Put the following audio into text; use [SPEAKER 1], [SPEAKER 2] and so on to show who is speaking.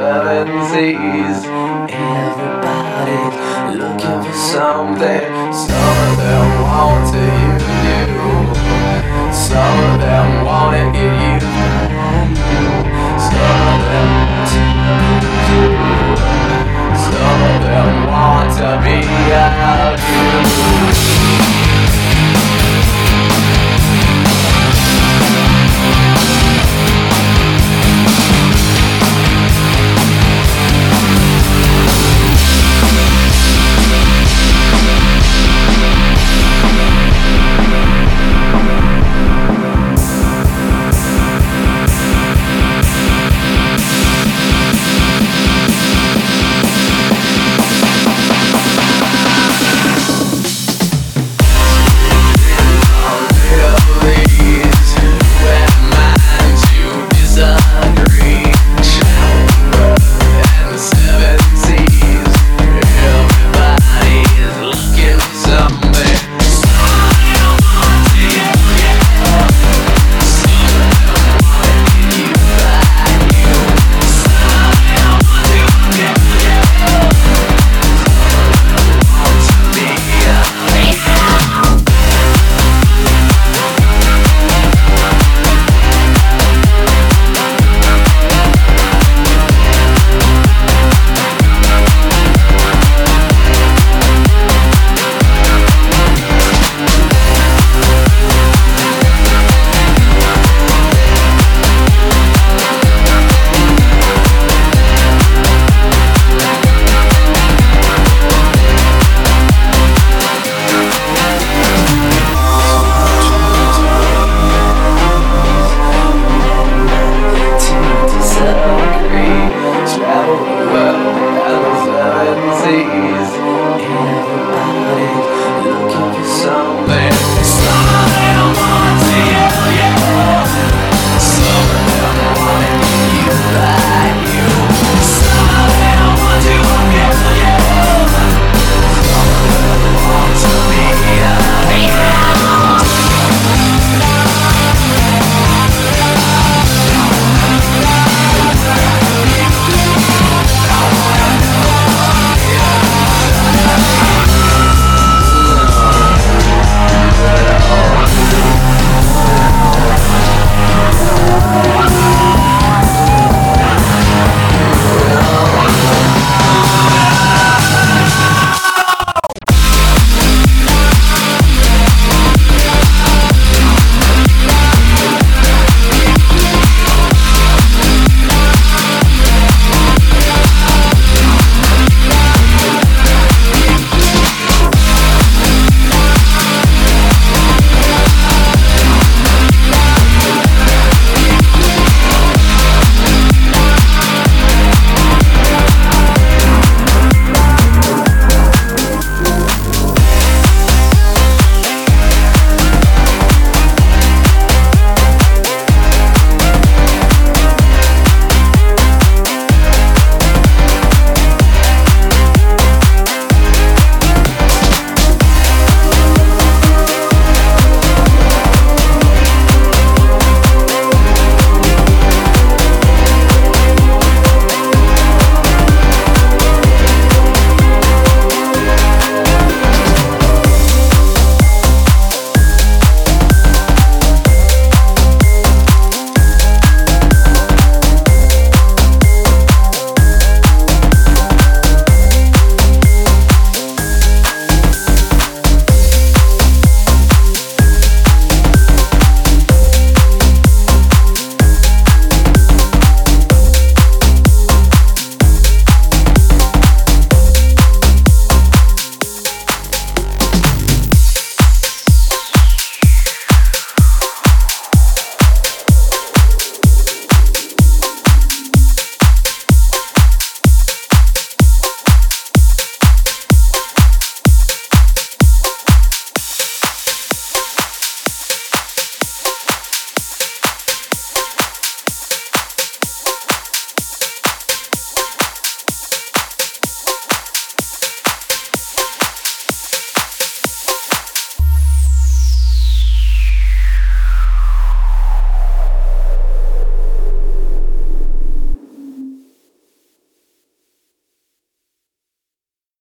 [SPEAKER 1] seven seas. Everybody's looking for something. Some of them want to use you. Some of them want to get you.